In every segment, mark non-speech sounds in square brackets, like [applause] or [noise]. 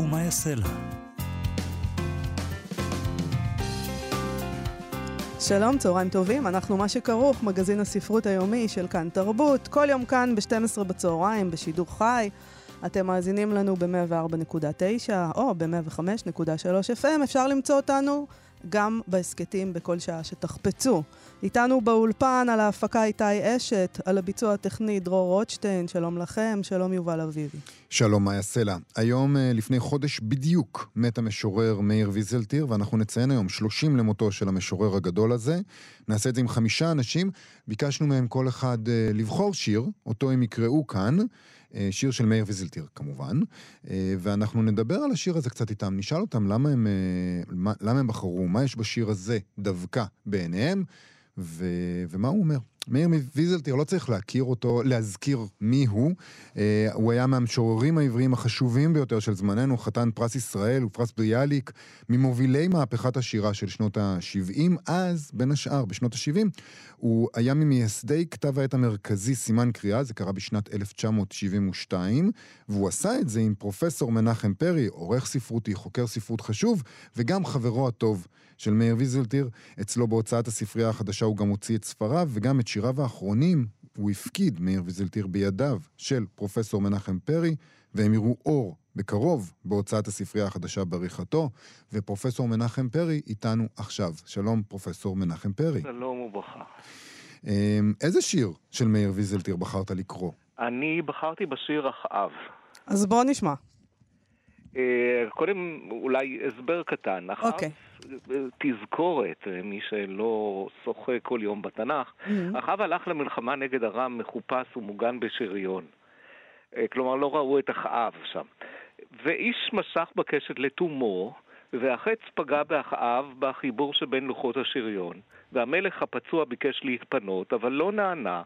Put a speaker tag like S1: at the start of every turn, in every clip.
S1: ומה יעשה לה.
S2: שלום, צהריים טובים, אנחנו מה שכרוך, מגזין הספרות היומי של כאן תרבות, כל יום כאן ב-12 בצהריים, בשידור חי. אתם מאזינים לנו ב-104.9 או ב-105.3 FM, אפשר למצוא אותנו גם בהסכתים בכל שעה שתחפצו. איתנו באולפן על ההפקה איתי אשת, על הביצוע הטכני דרור רוטשטיין, שלום לכם, שלום יובל אביבי.
S3: שלום מאיה סלע. היום אה, לפני חודש בדיוק מת המשורר מאיר ויזלטיר, ואנחנו נציין היום 30 למותו של המשורר הגדול הזה. נעשה את זה עם חמישה אנשים. ביקשנו מהם כל אחד אה, לבחור שיר, אותו הם יקראו כאן. אה, שיר של מאיר ויזלטיר כמובן, ואנחנו נדבר על השיר הזה קצת איתם, נשאל אותם למה הם, למה הם בחרו, מה יש בשיר הזה דווקא בעיניהם, ו... ומה הוא אומר. מאיר ויזלטיר, לא צריך להכיר אותו, להזכיר מי הוא. אה, הוא היה מהמשוררים העבריים החשובים ביותר של זמננו, חתן פרס ישראל ופרס ביאליק, ממובילי מהפכת השירה של שנות ה-70. אז, בין השאר, בשנות ה-70, הוא היה ממייסדי כתב העת המרכזי סימן קריאה, זה קרה בשנת 1972, והוא עשה את זה עם פרופסור מנחם פרי, עורך ספרותי, חוקר ספרות חשוב, וגם חברו הטוב של מאיר ויזלטיר. אצלו בהוצאת הספרייה החדשה הוא גם הוציא את ספריו, וגם את שיריו האחרונים הוא הפקיד, מאיר ויזלטיר, בידיו של פרופסור מנחם פרי, והם יראו אור בקרוב בהוצאת הספרייה החדשה בעריכתו, ופרופסור מנחם פרי איתנו עכשיו. שלום, פרופסור מנחם פרי.
S4: שלום וברכה.
S3: אמ, איזה שיר של מאיר ויזלטיר בחרת לקרוא?
S4: אני בחרתי בשיר אחאב.
S2: אז בואו נשמע.
S4: אה, קודם אולי הסבר קטן.
S2: אוקיי. Okay.
S4: תזכורת, מי שלא שוחה כל יום בתנ"ך, mm-hmm. אחאב הלך למלחמה נגד ארם מחופש ומוגן בשריון. אה, כלומר, לא ראו את אחאב שם. ואיש משך בקשת לתומו, והחץ פגע באחאב בחיבור שבין לוחות השריון, והמלך הפצוע ביקש להתפנות, אבל לא נענה.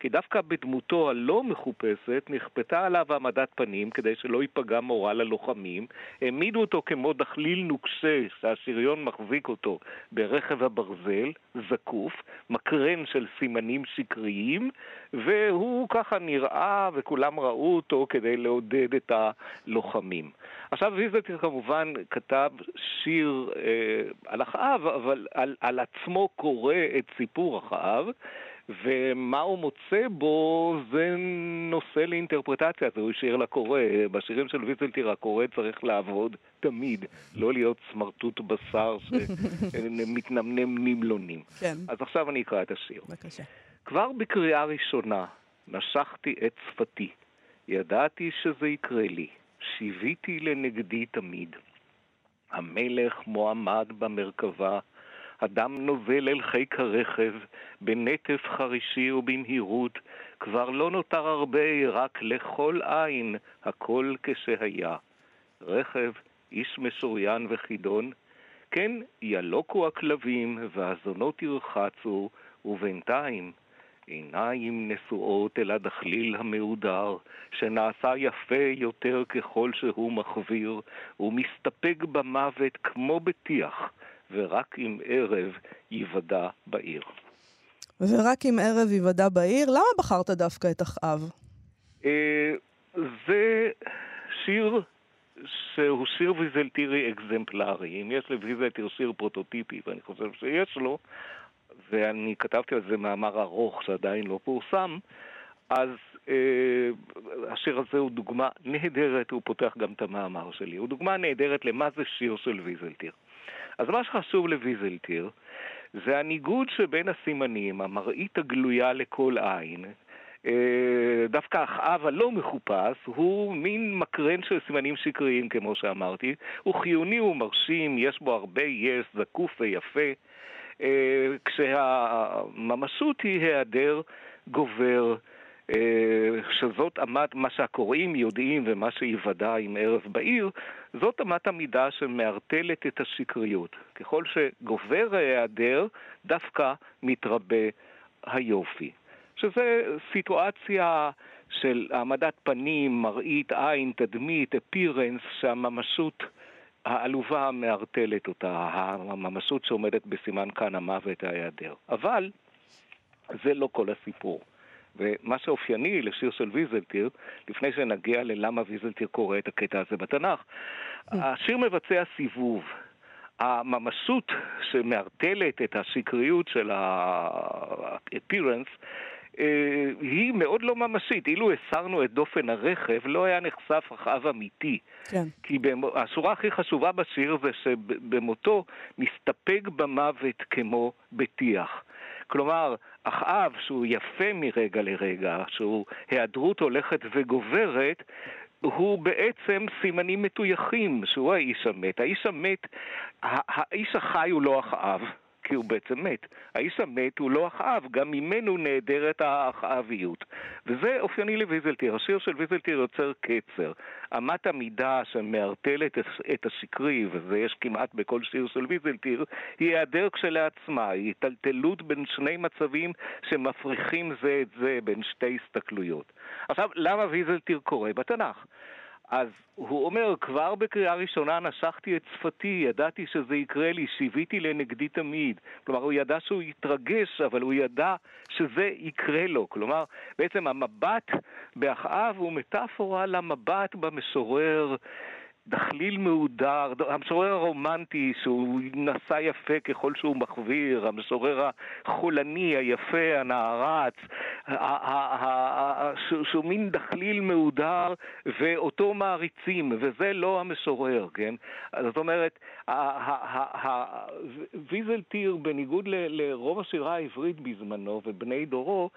S4: כי דווקא בדמותו הלא מחופשת נכפתה עליו העמדת פנים כדי שלא ייפגע מורל הלוחמים. העמידו אותו כמו דחליל נוקשה שהשריון מחזיק אותו ברכב הברזל, זקוף, מקרן של סימנים שקריים, והוא ככה נראה וכולם ראו אותו כדי לעודד את הלוחמים. עכשיו ויזלטיר כמובן כתב שיר אה, על אחאב, אבל על, על עצמו קורא את סיפור אחאב. ומה הוא מוצא בו זה נושא לאינטרפרטציה, זה הוא שיר לקורא. בשירים של ויזלטיר הקורא צריך לעבוד תמיד, לא להיות סמרטוט בשר [laughs] שמתנמנם נמלונים.
S2: כן.
S4: אז עכשיו אני אקרא את השיר.
S2: בבקשה.
S4: כבר בקריאה ראשונה נשכתי את שפתי, ידעתי שזה יקרה לי, שיוויתי לנגדי תמיד. המלך מועמד במרכבה, הדם נוזל אל חיק הרכב, בנטף חרישי ובמהירות, כבר לא נותר הרבה, רק לכל עין, הכל כשהיה. רכב, איש משוריין וחידון, כן, ילוקו הכלבים, והזונות ירחצו, ובינתיים עיניים נשואות אל הדחליל המהודר, שנעשה יפה יותר ככל שהוא מחוויר, ומסתפק במוות כמו בטיח, ורק אם ערב ייוודע בעיר.
S2: ורק אם ערב ייוודע בעיר, למה בחרת דווקא את אחאב?
S4: אה, זה שיר שהוא שיר ויזלטירי אקזמפלרי. אם יש לויזלטיר שיר פרוטוטיפי, ואני חושב שיש לו, ואני כתבתי על זה מאמר ארוך שעדיין לא פורסם, אז אה, השיר הזה הוא דוגמה נהדרת, הוא פותח גם את המאמר שלי. הוא דוגמה נהדרת למה זה שיר של ויזלטיר. אז מה שחשוב לויזלטיר זה הניגוד שבין הסימנים, המראית הגלויה לכל עין, אה, דווקא אחאב הלא מחופש הוא מין מקרן של סימנים שקריים, כמו שאמרתי. הוא חיוני, הוא מרשים, יש בו הרבה יש, זקוף ויפה, אה, כשהממשות היא היעדר גובר שזאת אמת, מה שהקוראים יודעים ומה שיוודע עם ערב בעיר, זאת אמת המידה שמערטלת את השקריות. ככל שגובר ההיעדר, דווקא מתרבה היופי. שזה סיטואציה של העמדת פנים, מראית עין, תדמית, אפירנס, שהממשות העלובה מערטלת אותה, הממשות שעומדת בסימן כאן המוות ההיעדר. אבל זה לא כל הסיפור. ומה שאופייני לשיר של ויזלטיר, לפני שנגיע ללמה ויזלטיר קורא את הקטע הזה בתנ"ך, השיר מבצע סיבוב. הממשות שמערטלת את השקריות של ה-appearance אה, היא מאוד לא ממשית. אילו הסרנו את דופן הרכב, לא היה נחשף אחאב אמיתי. כן. כי השורה הכי חשובה בשיר זה שבמותו מסתפק במוות כמו בטיח. כלומר, אחאב, שהוא יפה מרגע לרגע, שהוא היעדרות הולכת וגוברת, הוא בעצם סימנים מטויחים, שהוא האיש המת. האיש המת, האיש החי הוא לא אחאב. כי הוא בעצם מת. האיש המת הוא לא אחאב, גם ממנו נעדרת האחאביות. וזה אופייני לוויזלטיר. השיר של ויזלטיר יוצר קצר. אמת המידה שמערטלת את השקרי, וזה יש כמעט בכל שיר של ויזלטיר, היא היעדר כשלעצמה, היא טלטלות בין שני מצבים שמפריחים זה את זה בין שתי הסתכלויות. עכשיו, למה ויזלטיר קורא בתנ"ך? אז הוא אומר, כבר בקריאה ראשונה נשכתי את שפתי, ידעתי שזה יקרה לי, שיוויתי לנגדי תמיד. כלומר, הוא ידע שהוא יתרגש, אבל הוא ידע שזה יקרה לו. כלומר, בעצם המבט באחאב הוא מטאפורה למבט במשורר דחליל מהודר, המשורר הרומנטי שהוא נשא יפה ככל שהוא מחוויר, המשורר החולני, היפה, הנערץ, שהוא מין דחליל מהודר ואותו מעריצים, וזה לא המשורר, כן? זאת אומרת, ויזלטיר, בניגוד לרוב השירה העברית בזמנו ובני דורו,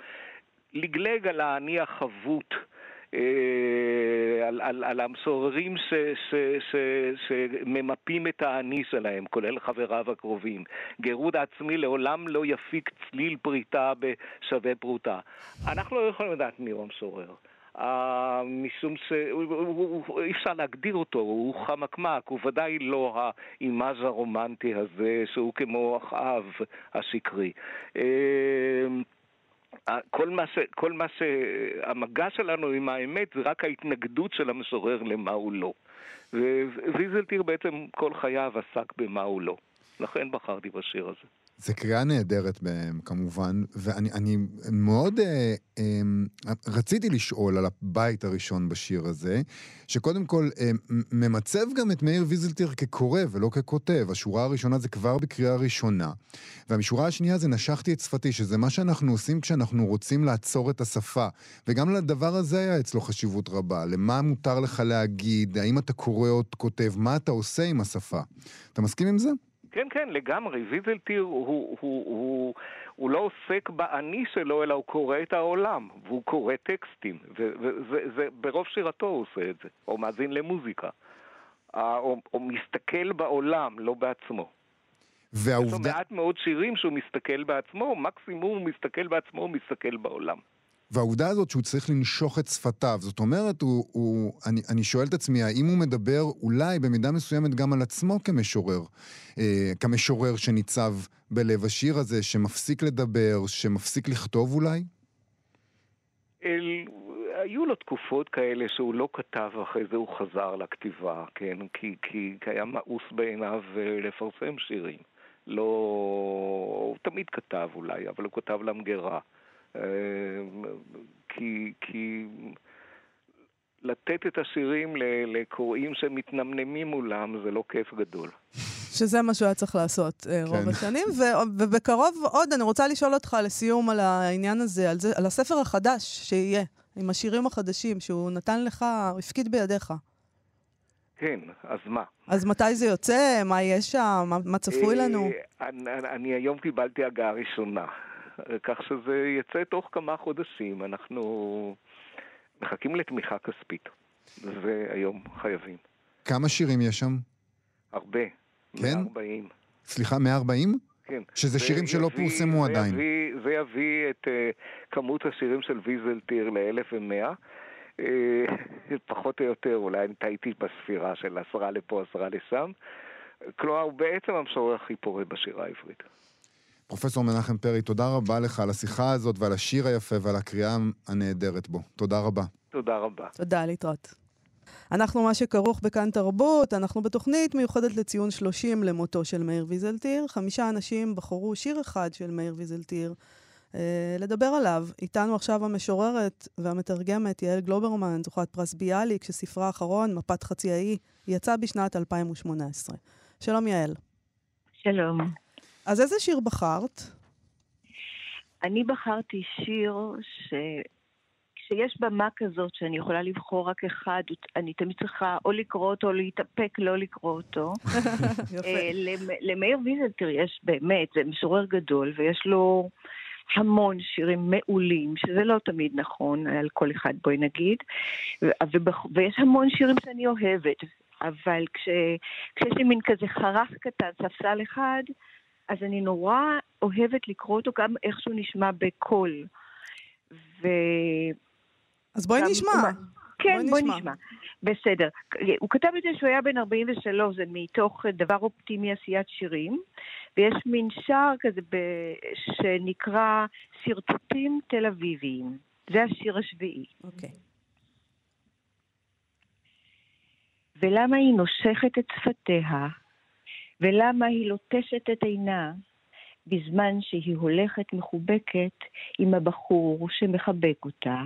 S4: לגלג על האני החבוט. אה, על, על, על המשוררים ש, ש, ש, שממפים את האני שלהם, כולל חבריו הקרובים. גירוד עצמי לעולם לא יפיק צליל פריטה בשווה פרוטה. אנחנו לא יכולים לדעת מי הוא המשורר. Uh, משום שאי אפשר להגדיר אותו, הוא חמקמק, הוא ודאי לא האימאז' הרומנטי הזה שהוא כמו אחאב השקרי. Uh, כל מה, ש, כל מה שהמגע שלנו עם האמת זה רק ההתנגדות של המשורר למה הוא לא. וויזלטיר בעצם כל חייו עסק במה הוא לא. לכן בחרתי בשיר הזה.
S3: זה קריאה נהדרת כמובן, ואני מאוד אה, אה, רציתי לשאול על הבית הראשון בשיר הזה, שקודם כל אה, ממצב גם את מאיר ויזלטיר כקורא ולא ככותב. השורה הראשונה זה כבר בקריאה ראשונה, והמשורה השנייה זה נשכתי את שפתי, שזה מה שאנחנו עושים כשאנחנו רוצים לעצור את השפה. וגם לדבר הזה היה אצלו חשיבות רבה, למה מותר לך להגיד, האם אתה קורא או כותב, מה אתה עושה עם השפה. אתה מסכים עם זה?
S4: כן, כן, לגמרי. ויזלטיר הוא, הוא, הוא, הוא, הוא לא עוסק באני שלו, אלא הוא קורא את העולם, והוא קורא טקסטים, וברוב שירתו הוא עושה את זה, או מאזין למוזיקה, או, או מסתכל בעולם, לא בעצמו. והעובדה... יש לו מעט מאוד שירים שהוא מסתכל בעצמו, מקסימום הוא מסתכל בעצמו, הוא מסתכל בעולם.
S3: והעובדה הזאת שהוא צריך לנשוך את שפתיו, זאת אומרת, הוא, הוא, אני, אני שואל את עצמי, האם הוא מדבר אולי במידה מסוימת גם על עצמו כמשורר, אה, כמשורר שניצב בלב השיר הזה, שמפסיק לדבר, שמפסיק לכתוב אולי?
S4: אל, היו לו תקופות כאלה שהוא לא כתב, אחרי זה הוא חזר לכתיבה, כן? כי, כי, היה מאוס בעיניו אה, לפרסם שירים. לא... הוא תמיד כתב אולי, אבל הוא כתב למגירה. כי, כי לתת את השירים לקוראים שמתנמנמים מולם זה לא כיף גדול.
S2: שזה מה שהוא היה צריך לעשות אה, רוב כן. השנים, ו- ובקרוב עוד, אני רוצה לשאול אותך לסיום על העניין הזה, על, זה, על הספר החדש שיהיה, עם השירים החדשים, שהוא נתן לך, הפקיד בידיך.
S4: כן, אז מה?
S2: אז מתי זה יוצא? מה יש שם? מה, מה צפוי לנו?
S4: אה, אני, אני היום קיבלתי הגעה ראשונה. כך שזה יצא תוך כמה חודשים. אנחנו מחכים לתמיכה כספית, והיום חייבים.
S3: כמה שירים יש שם?
S4: הרבה.
S3: כן? 140. סליחה, 140?
S4: כן.
S3: שזה שירים שלא
S4: יביא,
S3: פורסמו
S4: זה
S3: עדיין.
S4: יביא, זה יביא את uh, כמות השירים של ויזלטיר ל-1100. Uh, [laughs] פחות או יותר, אולי אני טעיתי בספירה של עשרה לפה, עשרה לשם. כלומר, הוא בעצם המשורר הכי פורה בשירה העברית.
S3: פרופסור מנחם פרי, תודה רבה לך על השיחה הזאת ועל השיר היפה ועל הקריאה הנהדרת בו. תודה רבה.
S4: תודה רבה.
S2: תודה, להתראות. אנחנו מה שכרוך בכאן תרבות, אנחנו בתוכנית מיוחדת לציון 30 למותו של מאיר ויזלטיר. חמישה אנשים בחרו שיר אחד של מאיר ויזלטיר אה, לדבר עליו. איתנו עכשיו המשוררת והמתרגמת יעל גלוברמן, זוכת פרס ביאליק, שספרה האחרון, מפת חצי האי, יצא בשנת 2018. שלום יעל.
S5: שלום.
S2: אז איזה שיר בחרת?
S5: אני בחרתי שיר ש... כשיש במה כזאת שאני יכולה לבחור רק אחד, אני תמיד צריכה או לקרוא אותו או להתאפק לא לקרוא אותו. [laughs] אה, למאיר ויזלטר יש באמת, זה משורר גדול ויש לו המון שירים מעולים, שזה לא תמיד נכון על כל אחד בואי נגיד, ויש המון שירים שאני אוהבת, אבל כש, כשיש לי מין כזה חרך קטן, ספסל אחד, אז אני נורא אוהבת לקרוא אותו גם איך שהוא נשמע בקול. ו...
S2: אז בואי נשמע.
S5: כן, בואי נשמע. נשמע. בסדר. הוא כתב את זה שהוא היה בן 43, זה מתוך דבר אופטימי עשיית שירים, ויש מין שער כזה ב... שנקרא שרטוטים תל אביביים. זה השיר השביעי.
S2: אוקיי. Okay.
S5: ולמה היא נושכת את שפתיה, ולמה היא לוטשת את עינה, בזמן שהיא הולכת מחובקת עם הבחור שמחבק אותה.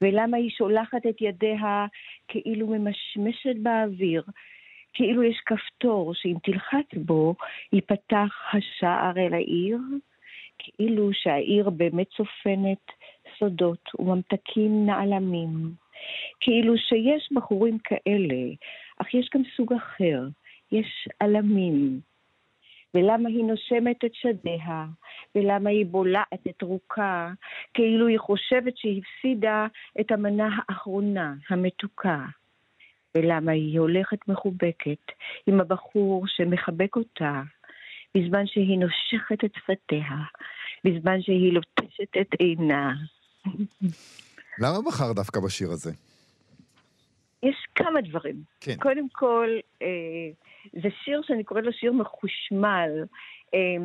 S5: ולמה היא שולחת את ידיה כאילו ממשמשת באוויר, כאילו יש כפתור שאם תלחץ בו, ייפתח השער אל העיר, כאילו שהעיר באמת צופנת סודות וממתקים נעלמים. כאילו שיש בחורים כאלה, אך יש גם סוג אחר, יש עלמים. ולמה היא נושמת את שדיה, ולמה היא בולעת את רוקה, כאילו היא חושבת שהיא הפסידה את המנה האחרונה, המתוקה. ולמה היא הולכת מחובקת עם הבחור שמחבק אותה, בזמן שהיא נושכת את שפתיה, בזמן שהיא לוטשת את עינה.
S3: למה בחר דווקא בשיר הזה?
S5: יש כמה דברים.
S3: כן.
S5: קודם כל, אה, זה שיר שאני קוראת לו שיר מחושמל. אה,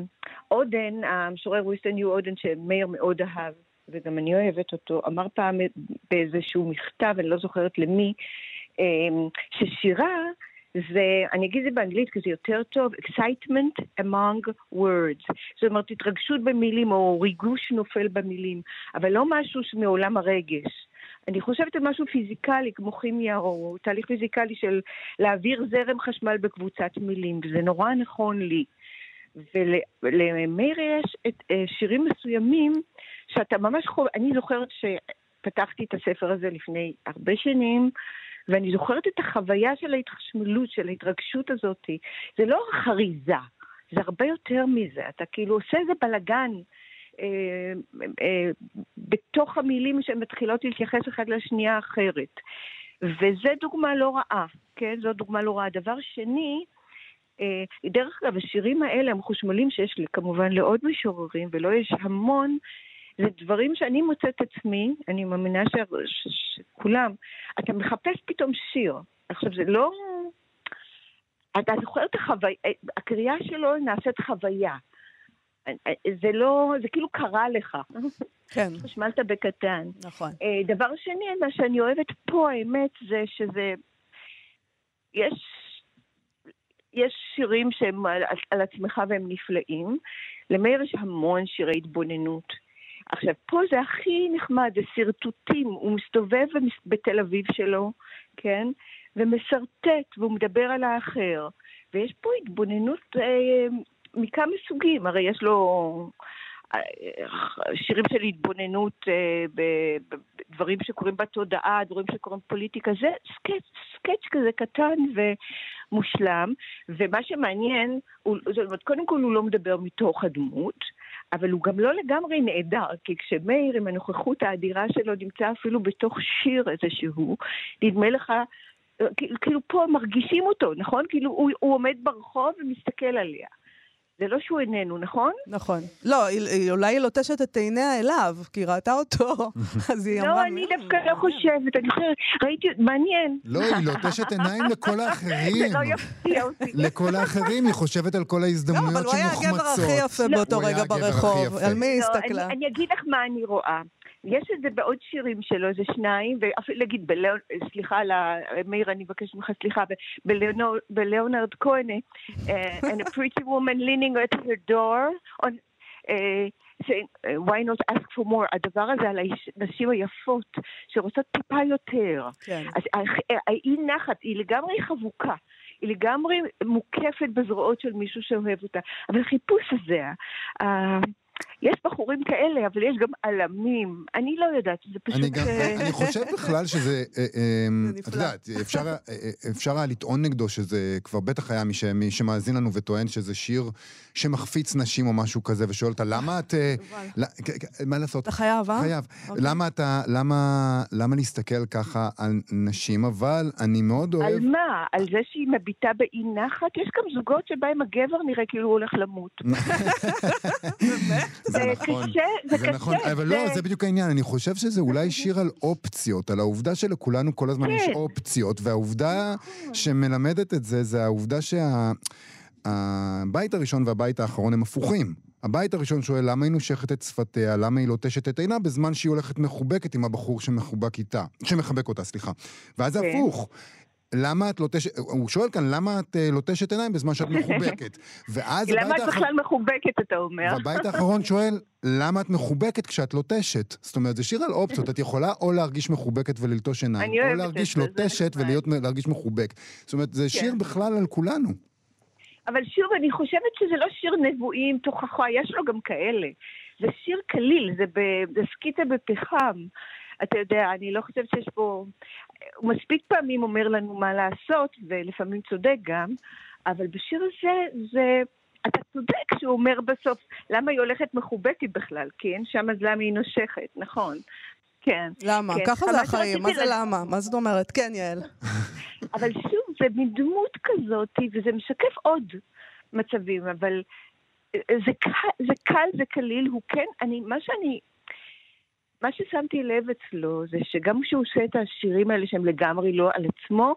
S5: אודן, המשורר וויסטון יו אודן, שמאיר מאוד אהב, וגם אני אוהבת אותו, אמר פעם באיזשהו מכתב, אני לא זוכרת למי, אה, ששירה זה, אני אגיד את זה באנגלית כי זה יותר טוב, excitement among words. זאת אומרת, התרגשות במילים או ריגוש נופל במילים, אבל לא משהו מעולם הרגש. אני חושבת על משהו פיזיקלי, כמו כימיה, או תהליך פיזיקלי של להעביר זרם חשמל בקבוצת מילים, וזה נורא נכון לי. ולמאיר יש את אה, שירים מסוימים שאתה ממש חוב... אני זוכרת שפתחתי את הספר הזה לפני הרבה שנים, ואני זוכרת את החוויה של ההתחשמלות, של ההתרגשות הזאת. זה לא חריזה, זה הרבה יותר מזה. אתה כאילו עושה איזה בלאגן. אה, אה, בתוך המילים שהן מתחילות להתייחס אחד לשנייה אחרת. וזה דוגמה לא רעה, כן? זו דוגמה לא רעה. דבר שני, אה, דרך אגב, השירים האלה הם חושמלים שיש לי כמובן לעוד משוררים, ולא יש המון, זה דברים שאני מוצאת עצמי, אני מאמינה שכולם, אתה מחפש פתאום שיר. עכשיו, זה לא... אתה זוכר את החוויה, הקריאה שלו נעשית חוויה. זה לא, זה כאילו קרה לך.
S2: כן.
S5: חשמלת בקטן.
S2: נכון.
S5: אה, דבר שני, מה שאני אוהבת פה, האמת, זה שזה... יש... יש שירים שהם על, על עצמך והם נפלאים. למאיר יש המון שירי התבוננות. עכשיו, פה זה הכי נחמד, זה שרטוטים. הוא מסתובב בתל אביב שלו, כן? ומשרטט, והוא מדבר על האחר. ויש פה התבוננות אה, מכמה סוגים, הרי יש לו אה, שירים של התבוננות אה, בדברים שקורים בתודעה, דברים שקורים בפוליטיקה, זה סקץ', סקץ' כזה קטן ומושלם, ומה שמעניין, הוא, זאת אומרת, קודם כל הוא לא מדבר מתוך הדמות, אבל הוא גם לא לגמרי נעדר, כי כשמאיר עם הנוכחות האדירה שלו נמצא אפילו בתוך שיר איזשהו, נדמה לך כאילו פה מרגישים אותו, נכון? כאילו הוא, הוא עומד ברחוב ומסתכל עליה. זה לא שהוא איננו, נכון?
S2: נכון. לא, היא, אולי היא לוטשת את עיניה אליו, כי היא ראתה אותו, [laughs] אז היא אמרה...
S5: לא, אני דווקא לא חושבת, אני חושבת, ראיתי, מעניין.
S3: לא, היא לוטשת עיניים לכל האחרים.
S5: זה לא יפתיע אותי.
S3: לכל האחרים, היא חושבת על כל
S2: לא,
S3: ההזדמנויות
S2: אבל הוא היה הגבר
S3: שמוחמצות.
S2: הכי יפה
S5: לא.
S2: באותו רגע ברחוב. על מי היא
S5: לא,
S2: הסתכלה?
S5: אני אגיד לך מה אני רואה. יש את זה בעוד שירים שלו, זה שניים, ואפילו להגיד, בלאו, סליחה, על ה- מאיר, אני מבקשת ממך סליחה, ב- בלאונו- בלאונרד כהן, אה, and a pretty woman leaning at her door, on, אה, saying, אה, why not ask for more, הדבר הזה על הנשים היפות, שרוצות טיפה יותר.
S2: כן.
S5: אז הח- האי נחת היא לגמרי חבוקה. היא לגמרי מוקפת בזרועות של מישהו שאוהב אותה. אבל החיפוש הזה, יש בחורים כאלה, אבל יש גם עלמים. אני לא יודעת, זה פשוט...
S3: אני גם,
S5: אה,
S3: אני חושב [laughs] בכלל שזה, אה, אה, את. יודעת, אפשר, אפשר היה לטעון נגדו שזה, כבר בטח היה מי, ש, מי שמאזין לנו וטוען שזה שיר שמחפיץ נשים או משהו כזה, ושואל אותה, למה את... [laughs] מה לעשות?
S2: אתה חייב, אה?
S3: חייב.
S2: אוקיי.
S3: למה אתה, למה, למה להסתכל ככה על נשים? אבל אני מאוד אוהב...
S5: על מה? על זה שהיא מביטה באי נחת? יש גם זוגות שבהם הגבר נראה כאילו הוא הולך למות. [laughs]
S3: זה
S5: זה
S3: נכון.
S5: קשה, זה קשה.
S3: נכון, אבל לא, זה בדיוק העניין. אני חושב שזה אולי שיר על אופציות, על העובדה שלכולנו כל הזמן יש
S5: כן.
S3: אופציות, והעובדה שמלמדת את זה, זה העובדה שהבית הראשון והבית האחרון הם הפוכים. הבית הראשון שואל למה היא נושכת את שפתיה, למה היא לוטשת את עינה, בזמן שהיא הולכת מחובקת עם הבחור שמחובק איתה, שמחבק אותה, סליחה. ואז זה
S5: כן.
S3: הפוך. למה את לוטשת, הוא שואל כאן, למה את אה, לוטשת עיניים בזמן שאת מחובקת? [laughs] ואז
S5: למה את. בכלל מחובקת, אתה אומר?
S3: והבית האחרון שואל, למה את מחובקת כשאת לוטשת? זאת אומרת, זה שיר על אופציות, את יכולה או להרגיש מחובקת וללטוש עיניים, או להרגיש לוטשת. ולהרגיש מחובק. זאת אומרת, זה שיר בכלל על כולנו.
S5: אבל שוב, אני חושבת שזה לא שיר נבואים, תוכחה, יש לו גם כאלה. זה שיר קליל, זה, ב, זה סקיטה בפחם. אתה יודע, אני לא חושבת שיש פה... הוא מספיק פעמים אומר לנו מה לעשות, ולפעמים צודק גם, אבל בשיר הזה, זה... אתה צודק שהוא אומר בסוף, למה היא הולכת מחובקת בכלל, כן? שם אז למה היא נושכת, נכון. כן.
S2: למה?
S5: כן.
S2: ככה זה החיים, מה זה
S5: לה-
S2: למה? מה זאת אומרת? כן, יעל. [laughs]
S5: אבל שוב, זה מין דמות כזאת, וזה משקף עוד מצבים, אבל זה קל, זה קל, זה קליל, הוא כן, אני, מה שאני, מה ששמתי לב אצלו, זה שגם כשהוא עושה את השירים האלה שהם לגמרי לא על עצמו,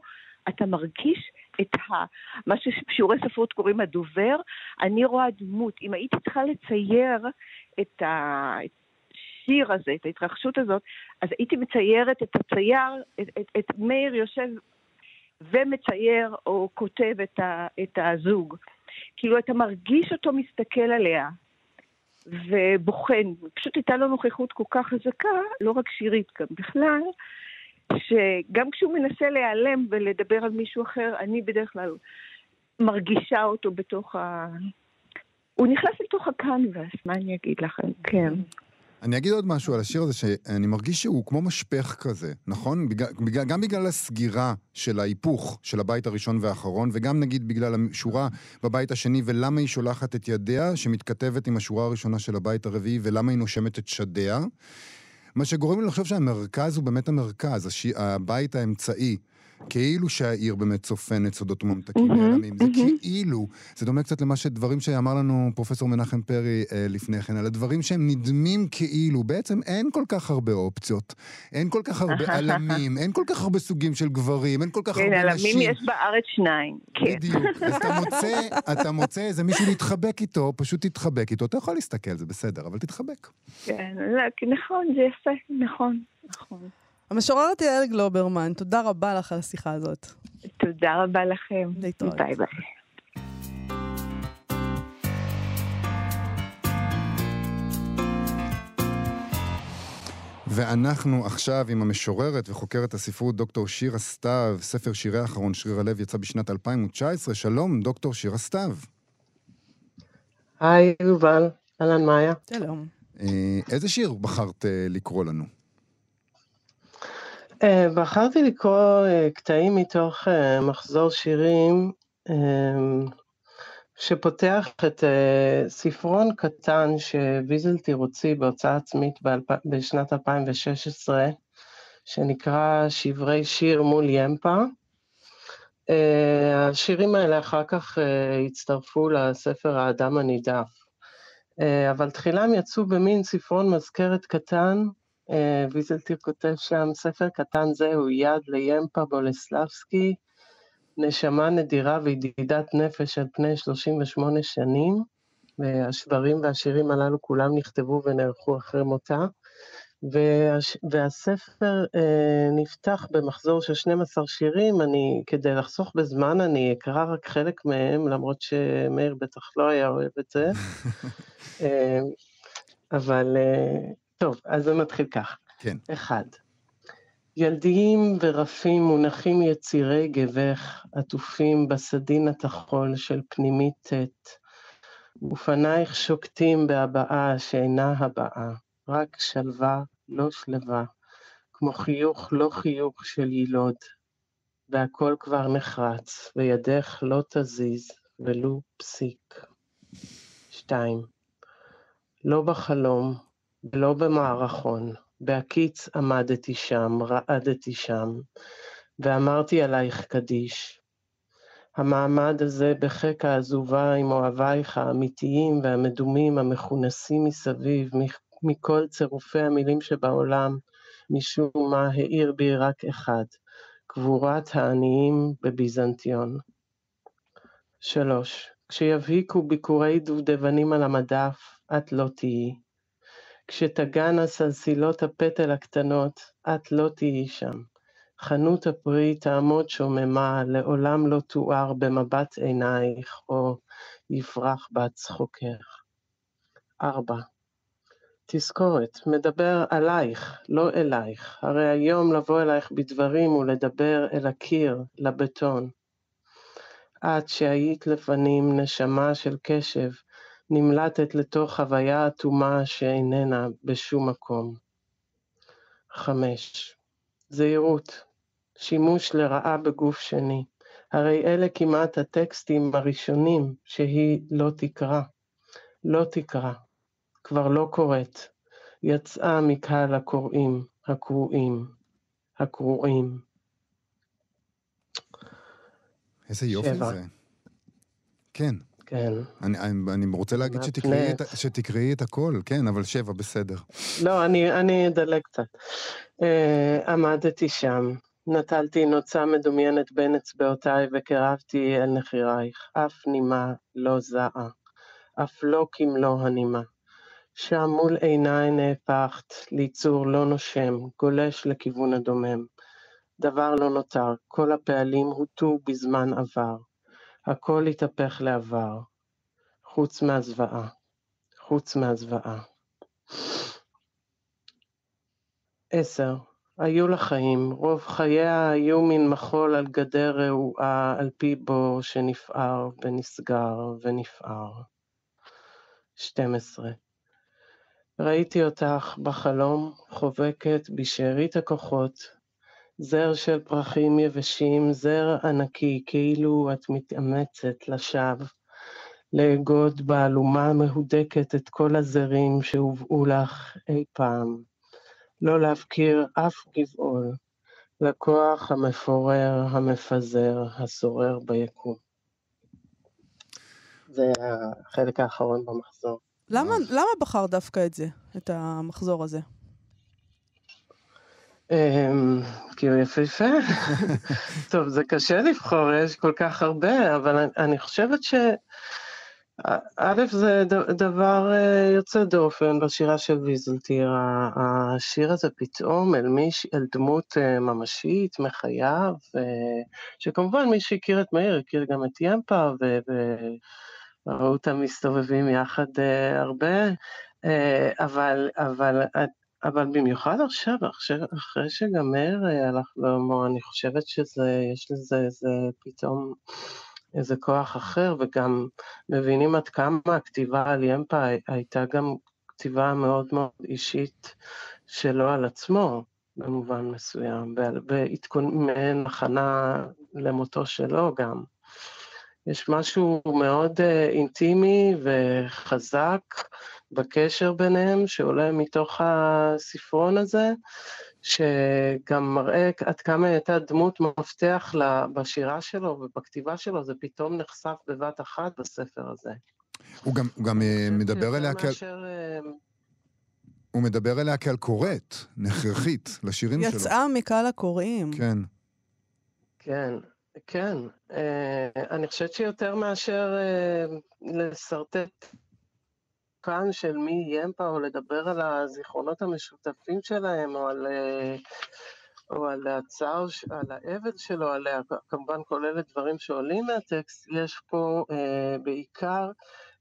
S5: אתה מרגיש את ה... מה שבשיעורי ספרות קוראים הדובר, אני רואה דמות. אם הייתי צריכה לצייר את ה... השיר הזה, את ההתרחשות הזאת, אז הייתי מציירת את הצייר, את, את, את מאיר יושב ומצייר או כותב את, ה, את הזוג. כאילו, אתה מרגיש אותו מסתכל עליה ובוחן. פשוט הייתה לו נוכחות כל כך חזקה, לא רק שירית, גם בכלל, שגם כשהוא מנסה להיעלם ולדבר על מישהו אחר, אני בדרך כלל מרגישה אותו בתוך ה... הוא נכנס לתוך הקנבס, מה אני אגיד לכם? כן.
S3: אני אגיד עוד משהו על השיר הזה, שאני מרגיש שהוא כמו משפך כזה, נכון? בגלל, גם בגלל הסגירה של ההיפוך של הבית הראשון והאחרון, וגם נגיד בגלל השורה בבית השני, ולמה היא שולחת את ידיה, שמתכתבת עם השורה הראשונה של הבית הרביעי, ולמה היא נושמת את שדיה. מה שגורם לי לחשוב שהמרכז הוא באמת המרכז, הש... הבית האמצעי. כאילו שהעיר באמת צופנת סודות וממתקים
S5: מהמם,
S3: נעלמים. זה
S5: מהמם.
S3: כאילו, זה דומה קצת למה שדברים שאמר לנו פרופסור מנחם פרי אה, לפני כן, על הדברים שהם נדמים כאילו, בעצם אין כל כך הרבה אופציות, אין כל כך הרבה [laughs] עלמים, אין כל כך הרבה סוגים של גברים, אין כל כך
S5: כן,
S3: הרבה נשים.
S5: עלמים יש בארץ שניים. כן.
S3: בדיוק. אז אתה [laughs] מוצא, אתה מוצא איזה מישהו להתחבק איתו, פשוט תתחבק איתו. אתה יכול להסתכל, זה בסדר, אבל תתחבק.
S5: כן, לא, נכון, זה יפה, נכון, נכון.
S2: המשוררת יעל גלוברמן, תודה רבה לך על השיחה הזאת.
S5: תודה רבה לכם.
S2: להתראות.
S5: ביי ביי.
S3: ואנחנו עכשיו עם המשוררת וחוקרת הספרות דוקטור שירה סתיו, ספר שירי האחרון, שריר הלב, יצא בשנת 2019. שלום, דוקטור שירה סתיו.
S6: היי, יובל. אהלן, מאיה.
S2: שלום.
S3: אה, איזה שיר בחרת אה, לקרוא לנו?
S6: אה, בחרתי לקרוא אה, קטעים מתוך אה, מחזור שירים שפותח את ספרון קטן שוויזלטיר הוציא בהוצאה עצמית. בשנת 2016, שנקרא שברי שיר מול ימפה. השירים האלה אחר כך הצטרפו לספר האדם הנידף. אבל תחילה הם יצאו במין ספרון מזכרת קטן, ויזלטיר כותב שם, ספר קטן זה הוא יד לימפה בולסלבסקי, נשמה נדירה וידידת נפש על פני 38 שנים, והשברים והשירים הללו כולם נכתבו ונערכו אחרי מותה. והש... והספר אה, נפתח במחזור של 12 שירים, אני, כדי לחסוך בזמן, אני אקרא רק חלק מהם, למרות שמאיר בטח לא היה אוהב את זה. [laughs] אה, אבל אה, טוב, אז זה מתחיל כך.
S3: כן.
S6: אחד, ילדיים ורפים מונחים יצירי גבך, עטופים בסדין הטחול של פנימית ט', ופנייך שוקטים בהבעה שאינה הבעה, רק שלווה לא שלווה, כמו חיוך לא חיוך של יילוד, והכל כבר נחרץ, וידך לא תזיז ולו פסיק. שתיים, לא בחלום ולא במערכון, בהקיץ עמדתי שם, רעדתי שם, ואמרתי עלייך קדיש. המעמד הזה בחיק העזובה עם אוהבייך האמיתיים והמדומים המכונסים מסביב, מכל צירופי המילים שבעולם, משום מה האיר בי רק אחד, קבורת העניים בביזנטיון. שלוש, כשיבהיקו ביקורי דובדבנים על המדף, את לא תהיי. כשתגענה סלסילות הפטל הקטנות, את לא תהיי שם. חנות הפרי תעמוד שוממה, לעולם לא תואר במבט עינייך, או יפרח בת צחוקך. ארבע, תזכורת, מדבר עלייך, לא אלייך. הרי היום לבוא אלייך בדברים ולדבר אל הקיר, לבטון. את שהיית לפנים נשמה של קשב, נמלטת לתוך חוויה אטומה שאיננה בשום מקום. חמש, זהירות, שימוש לרעה בגוף שני. הרי אלה כמעט הטקסטים הראשונים שהיא לא תקרא. לא תקרא. כבר לא קוראת, יצאה מקהל הקוראים, הקרואים, הקרואים.
S3: איזה יופי שבע. זה. כן.
S6: כן.
S3: אני, אני, אני רוצה להגיד שתקראי את, שתקראי את הכל, כן, אבל שבע, בסדר.
S6: לא, אני, אני אדלג קצת. Uh, עמדתי שם, נטלתי נוצה מדומיינת בין אצבעותיי וקרבתי אל נחירייך, אף נימה לא זעה, אף לא כמלוא הנימה. שם מול עיניי נהפכת ליצור לא נושם, גולש לכיוון הדומם. דבר לא נותר, כל הפעלים הוטו בזמן עבר. הכל התהפך לעבר, חוץ מהזוועה, חוץ מהזוועה. עשר, היו לה חיים, רוב חייה היו מן מחול על גדר רעועה על פי בור שנפער ונסגר ונפער. 12. ראיתי אותך בחלום חובקת בשארית הכוחות, זר של פרחים יבשים, זר ענקי, כאילו את מתאמצת לשווא, לאגוד באלומה מהודקת את כל הזרים שהובאו לך אי פעם, לא להפקיר אף גבעול, לכוח המפורר, המפזר, השורר ביקום. זה החלק האחרון במחזור.
S2: למה, למה בחר דווקא את זה, את המחזור הזה?
S6: כי הוא יפהפה. טוב, זה קשה לבחור, יש כל כך הרבה, אבל אני חושבת ש... א', זה דבר אה, יוצא דופן בשירה של ויזלטיר, השיר הזה פתאום אל, מיש, אל דמות אה, ממשית מחייו, שכמובן מי שהכיר את מאיר הכיר גם את ימפה, ו... ראו אותם מסתובבים יחד הרבה, אבל, אבל, אבל במיוחד עכשיו, אחרי, שגם מאיר הלך לעולמו, אני חושבת שיש לזה איזה פתאום איזה כוח אחר, וגם מבינים עד כמה הכתיבה על ימפה הייתה גם כתיבה מאוד מאוד אישית שלו על עצמו, במובן מסוים, בעדכון מעין הכנה למותו שלו גם. יש משהו מאוד uh, אינטימי וחזק בקשר ביניהם, שעולה מתוך הספרון הזה, שגם מראה עד כמה היא הייתה דמות מפתח בשירה שלו ובכתיבה שלו, זה פתאום נחשף בבת אחת בספר הזה.
S3: הוא גם, הוא גם אה, מדבר אליה כעל... מאשר... אה, הוא מדבר אליה כעל קוראת, נחרחית, לשירים
S2: יצאה
S3: שלו.
S2: יצאה מקהל הקוראים.
S3: כן.
S6: כן, כן. אה, אני חושבת שיותר מאשר לשרטט כאן של מי איים פה, או לדבר על הזיכרונות המשותפים שלהם, או על, או על הצער, על האבל שלו, עליה, כמובן כוללת דברים שעולים מהטקסט, יש פה אה, בעיקר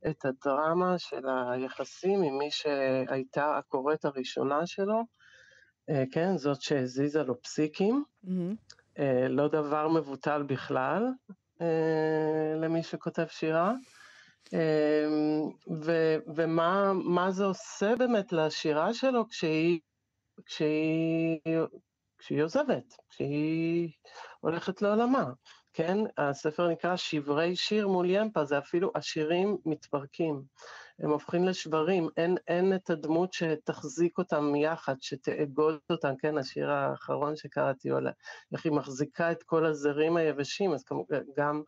S6: את הדרמה של היחסים עם מי שהייתה הקוראת הראשונה שלו, אה, כן, זאת שהזיזה לו פסיקים, mm-hmm. אה, לא דבר מבוטל בכלל אה, למי שכותב שירה. ו, ומה זה עושה באמת לשירה שלו כשהיא, כשהיא, כשהיא עוזבת, כשהיא הולכת לעולמה. כן? הספר נקרא שברי שיר מול ימפה, זה אפילו השירים מתפרקים. הם הופכים לשברים, אין, אין את הדמות שתחזיק אותם יחד, שתאגוד אותם, כן, השיר האחרון שקראתי, או איך היא מחזיקה את כל הזרים היבשים, אז גם,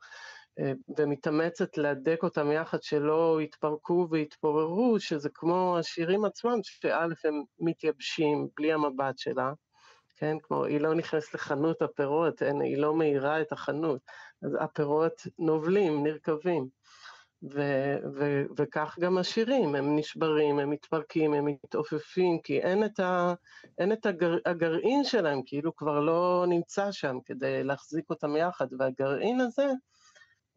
S6: אה, ומתאמצת להדק אותם יחד, שלא יתפרקו ויתפוררו, שזה כמו השירים עצמם, שא' הם מתייבשים בלי המבט שלה, כן? כמו, היא לא נכנסת לחנות הפירות, אין, היא לא מאירה את החנות, אז הפירות נובלים, נרקבים. ו- ו- וכך גם השירים, הם נשברים, הם מתפרקים, הם מתעופפים, כי אין את, ה- אין את הגר- הגרעין שלהם, כאילו כבר לא נמצא שם כדי להחזיק אותם יחד, והגרעין הזה,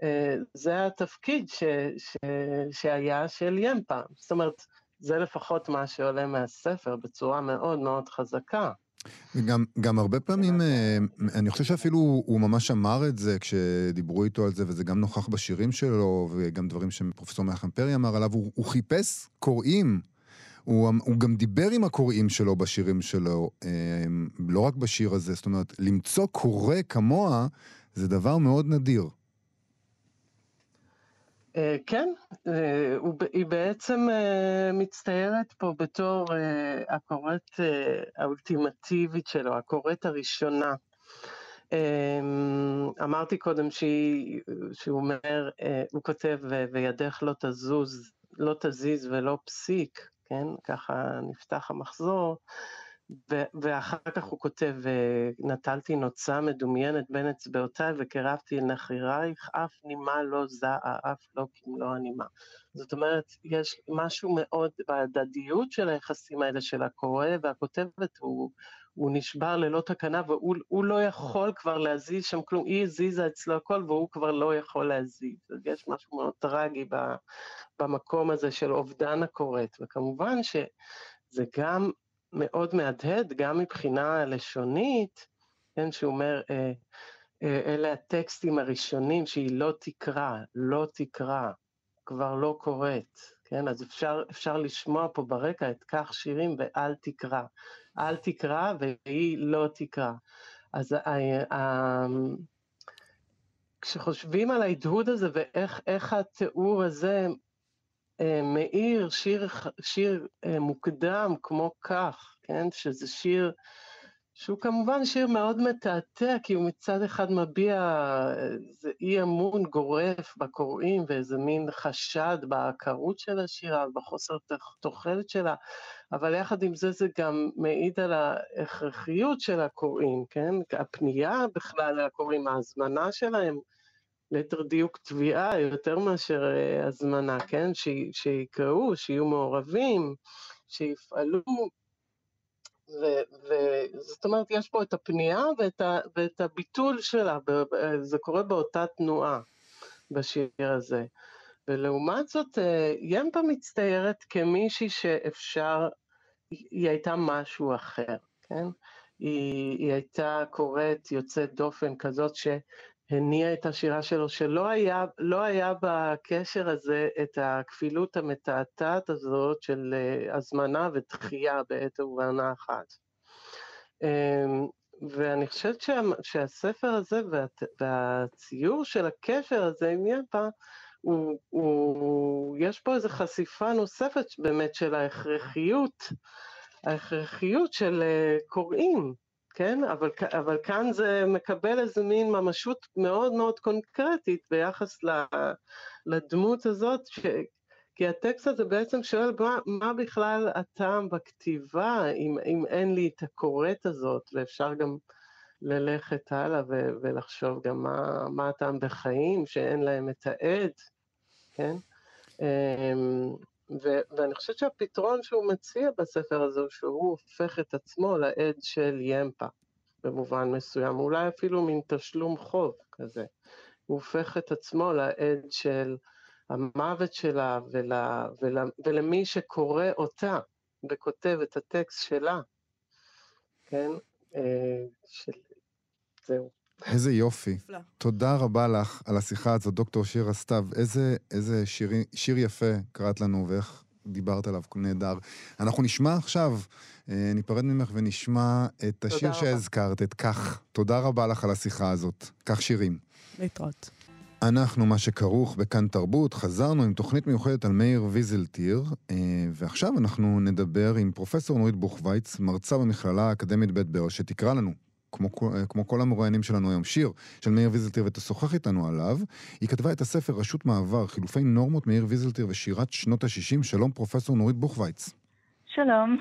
S6: אה, זה התפקיד ש- ש- שהיה של ימפה. זאת אומרת, זה לפחות מה שעולה מהספר בצורה מאוד מאוד חזקה.
S3: גם, גם הרבה פעמים, אה, אני חושב שאפילו הוא ממש אמר את זה כשדיברו איתו על זה, וזה גם נוכח בשירים שלו, וגם דברים שפרופסור מנחם פרי אמר עליו, הוא, הוא חיפש קוראים. הוא, הוא גם דיבר עם הקוראים שלו בשירים שלו, אה, לא רק בשיר הזה, זאת אומרת, למצוא קורא כמוה זה דבר מאוד נדיר.
S6: אה, כן, אה, היא בעצם אה, מצטיירת פה בתור הקוראת האולטימטיבית שלו, הקוראת הראשונה. אמרתי קודם שהיא, שהוא אומר, הוא כותב, וידך לא תזוז, לא תזיז ולא פסיק, כן? ככה נפתח המחזור. ואחר כך הוא כותב, נטלתי נוצה מדומיינת בין אצבעותיי וקרבתי אל נחירייך, אף נימה לא זעה, אף לא כמלוא הנימה. זאת אומרת, יש משהו מאוד בהדדיות של היחסים האלה של הקורא והכותבת, הוא, הוא נשבר ללא תקנה והוא לא יכול כבר להזיז שם כלום, היא הזיזה אצלו הכל והוא כבר לא יכול להזיז. אז יש משהו מאוד טרגי במקום הזה של אובדן הכורת, וכמובן שזה גם מאוד מהדהד, גם מבחינה לשונית, כן, שהוא אומר, אה, אה, אלה הטקסטים הראשונים שהיא לא תקרא, לא תקרא, כבר לא קוראת, כן, אז אפשר, אפשר לשמוע פה ברקע את כך שירים ואל תקרא. אל תקרא והיא לא תקרא. אז אה, אה, כשחושבים על ההדהוד הזה ואיך התיאור הזה מאיר שיר, שיר אה, מוקדם כמו כך, כן? שזה שיר שהוא כמובן שיר מאוד מתעתע, כי הוא מצד אחד מביע איזה אי אמון גורף בקוראים ואיזה מין חשד בעקרות של השירה, בחוסר תוחלת שלה, אבל יחד עם זה זה גם מעיד על ההכרחיות של הקוראים, כן? הפנייה בכלל לקוראים, ההזמנה שלהם, ליתר דיוק תביעה יותר מאשר uh, הזמנה, כן? ש, שיקראו, שיהיו מעורבים, שיפעלו. וזאת אומרת, יש פה את הפנייה ואת, ה, ואת הביטול שלה, זה קורה באותה תנועה בשיר הזה. ולעומת זאת, אה, ימפה מצטיירת כמישהי שאפשר, היא הייתה משהו אחר, כן? היא, היא הייתה קוראת יוצאת דופן כזאת ש... הניע את השירה שלו, שלא היה, לא היה בקשר הזה את הכפילות המתעתעת הזאת של אה, הזמנה ותחייה בעת ובעונה אחת. אמ, ואני חושבת שה, שהספר הזה וה, והציור של הקשר הזה עם יפה, הוא, הוא, יש פה איזו חשיפה נוספת באמת של ההכרחיות ההכרחיות של קוראים, כן? אבל, אבל כאן זה מקבל איזה מין ממשות מאוד מאוד קונקרטית ביחס לדמות הזאת, ש, כי הטקסט הזה בעצם שואל מה, מה בכלל הטעם בכתיבה, אם, אם אין לי את הכורת הזאת, ואפשר גם ללכת הלאה ו, ולחשוב גם מה, מה הטעם בחיים, שאין להם את העד, כן? ו- ואני חושבת שהפתרון שהוא מציע בספר הזה הוא שהוא הופך את עצמו לעד של ימפה במובן מסוים, אולי אפילו מין תשלום חוב כזה. הוא הופך את עצמו לעד של המוות שלה ול, ול, ולמי שקורא אותה וכותב את הטקסט שלה, כן? אה, של... זהו.
S3: איזה יופי. תודה רבה לך על השיחה הזאת, דוקטור שירה סתיו. איזה, איזה שיר, שיר יפה קראת לנו ואיך דיברת עליו, נהדר. אנחנו נשמע עכשיו, אה, ניפרד ממך ונשמע את השיר שהזכרת, את כך. תודה רבה לך על השיחה הזאת. כך שירים.
S2: להתראות.
S3: אנחנו, מה שכרוך בכאן תרבות, חזרנו עם תוכנית מיוחדת על מאיר ויזלטיר, אה, ועכשיו אנחנו נדבר עם פרופסור נורית בוכווייץ, מרצה במכללה האקדמית בית באר, שתקרא לנו כמו, אה, כמו כל המרואיינים שלנו היום, שיר של מאיר ויזלטיר ותשוחח איתנו עליו. היא כתבה את הספר רשות מעבר, חילופי נורמות מאיר ויזלטיר ושירת שנות ה-60. שלום, פרופסור נורית בוכווייץ.
S7: שלום.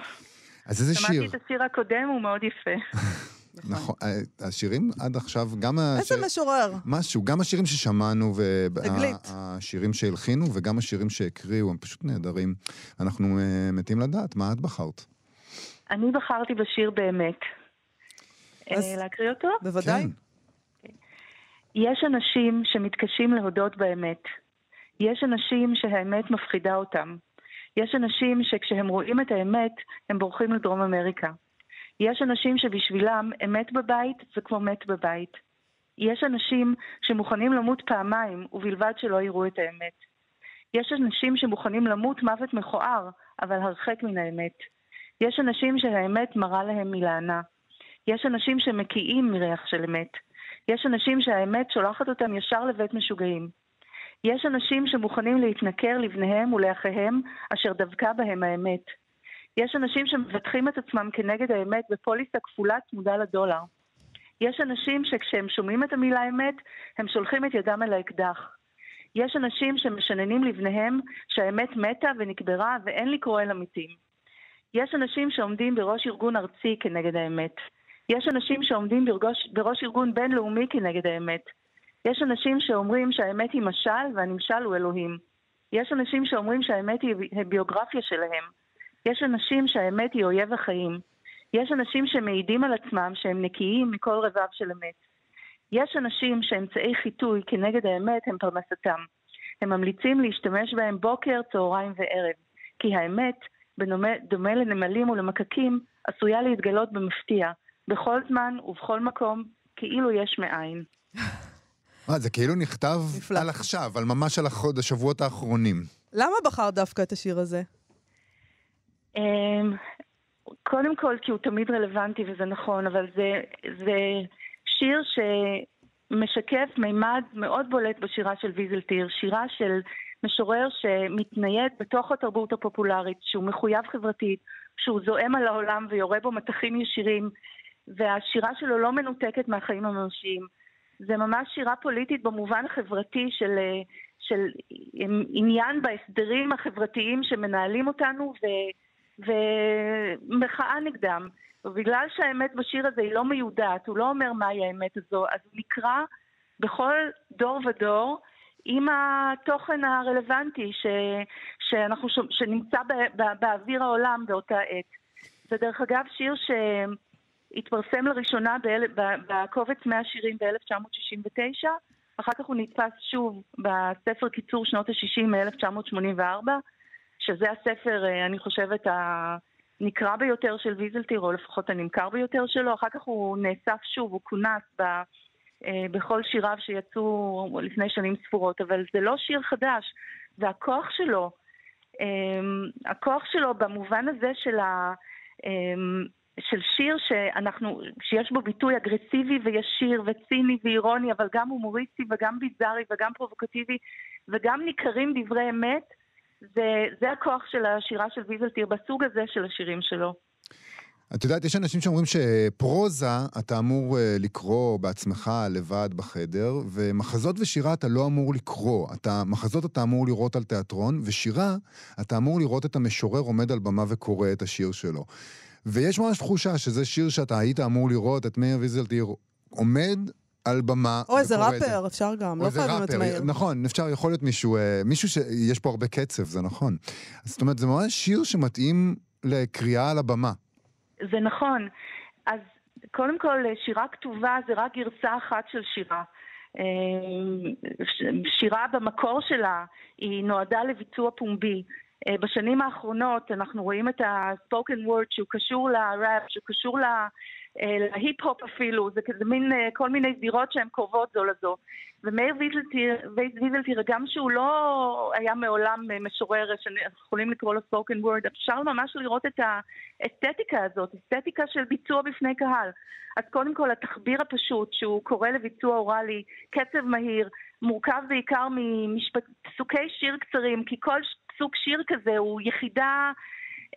S3: אז איזה שיר?
S7: שמעתי את השיר הקודם, הוא מאוד יפה. [laughs]
S3: נכון, אה, השירים עד עכשיו, גם...
S2: איזה משורר.
S3: משהו, גם השירים ששמענו, והשירים שהלחינו, וגם השירים שהקריאו, הם פשוט נהדרים. אנחנו uh, מתים לדעת, מה את בחרת?
S7: אני בחרתי בשיר באמת. אז... להקריא אותו?
S2: בוודאי.
S3: כן.
S7: יש אנשים שמתקשים להודות באמת. יש אנשים שהאמת מפחידה אותם. יש אנשים שכשהם רואים את האמת, הם בורחים לדרום אמריקה. יש אנשים שבשבילם אמת בבית זה כמו מת בבית. יש אנשים שמוכנים למות פעמיים, ובלבד שלא יראו את האמת. יש אנשים שמוכנים למות מוות מכוער, אבל הרחק מן האמת. יש אנשים שהאמת מראה להם מלענה. יש אנשים שמקיאים מריח של אמת. יש אנשים שהאמת שולחת אותם ישר לבית משוגעים. יש אנשים שמוכנים להתנכר לבניהם ולאחיהם אשר דבקה בהם האמת. יש אנשים שמבטחים את עצמם כנגד האמת בפוליסה כפולה צמודה לדולר. יש אנשים שכשהם שומעים את המילה אמת, הם שולחים את ידם אל האקדח. יש אנשים שמשננים לבניהם שהאמת מתה ונקברה ואין לקרוא אל אמיתים. יש אנשים שעומדים בראש ארגון ארצי כנגד האמת. יש אנשים שעומדים בראש, בראש ארגון בינלאומי כנגד האמת. יש אנשים שאומרים שהאמת היא משל והנמשל הוא אלוהים. יש אנשים שאומרים שהאמת היא הביוגרפיה שלהם. יש אנשים שהאמת היא אויב החיים. יש אנשים שמעידים על עצמם שהם נקיים מכל רבב של אמת. יש אנשים שאמצעי חיטוי כנגד האמת הם פרנסתם. הם ממליצים להשתמש בהם בוקר, צהריים וערב. כי האמת, בדומה לנמלים ולמקקים, עשויה להתגלות במפתיע, בכל זמן ובכל מקום, כאילו יש מאין. [laughs]
S3: אה, זה כאילו נכתב נפלא. על עכשיו, על ממש על החוד, השבועות האחרונים.
S2: למה בחר דווקא את השיר הזה?
S7: אמ, קודם כל, כי הוא תמיד רלוונטי וזה נכון, אבל זה, זה שיר שמשקף מימד מאוד בולט בשירה של ויזלטיר, שירה של משורר שמתנייד בתוך התרבות הפופולרית, שהוא מחויב חברתית, שהוא זועם על העולם ויורה בו מתחים ישירים, והשירה שלו לא מנותקת מהחיים הממשיים. זה ממש שירה פוליטית במובן החברתי של, של עניין בהסדרים החברתיים שמנהלים אותנו ו, ומחאה נגדם. ובגלל שהאמת בשיר הזה היא לא מיודעת, הוא לא אומר מהי האמת הזו, אז הוא נקרא בכל דור ודור עם התוכן הרלוונטי ש, שאנחנו, שנמצא באוויר העולם באותה עת. זה דרך אגב שיר ש... התפרסם לראשונה בקובץ 100 שירים ב-1969, אחר כך הוא נתפס שוב בספר קיצור שנות ה-60 מ-1984, שזה הספר, אה, אני חושבת, הנקרא ביותר של ויזלטיר, או לפחות הנמכר ביותר שלו, אחר כך הוא נאסף שוב, הוא כונס ב... אה, בכל שיריו שיצאו לפני שנים ספורות, אבל זה לא שיר חדש, והכוח שלו, אה, הכוח שלו במובן הזה של ה... של שיר שאנחנו, שיש בו ביטוי אגרסיבי וישיר וציני ואירוני, אבל גם הומוריסטי וגם ביזארי וגם פרובוקטיבי וגם ניכרים דברי אמת, זה, זה הכוח של השירה של ויזלטיר בסוג הזה של השירים שלו.
S3: את יודעת, יש אנשים שאומרים שפרוזה אתה אמור אה, לקרוא בעצמך לבד בחדר, ומחזות ושירה אתה לא אמור לקרוא. אתה, מחזות אתה אמור לראות על תיאטרון, ושירה אתה אמור לראות את המשורר עומד על במה וקורא את השיר שלו. ויש ממש תחושה שזה שיר שאתה היית אמור לראות את מאיר ויזלטיר עומד על במה.
S2: או איזה ראפר, אפשר גם, לא חייבים את מאיר.
S3: נכון, אפשר, יכול להיות מישהו, אה, מישהו שיש פה הרבה קצב, זה נכון. זאת אומרת, זה ממש שיר שמתאים לקריאה על הבמה.
S7: זה נכון. אז קודם כל, שירה כתובה זה רק גרסה אחת של שירה. אה, שירה במקור שלה היא נועדה לביצוע פומבי. אה, בשנים האחרונות אנחנו רואים את ה-spoken word שהוא קשור לראפ, שהוא קשור אה, להיפ-הופ אפילו, זה כזה מין אה, כל מיני זירות שהן קרובות זו לזו. ומאיר ויזלטיר, גם שהוא לא היה מעולם משורר שאנחנו יכולים לקרוא לו spoken word, אפשר ממש לראות את האסתטיקה הזאת, אסתטיקה של ביצוע בפני קהל. אז קודם כל התחביר הפשוט שהוא קורא לביצוע אוראלי, קצב מהיר, מורכב בעיקר מפסוקי שיר קצרים, כי כל סוג שיר כזה הוא יחידה,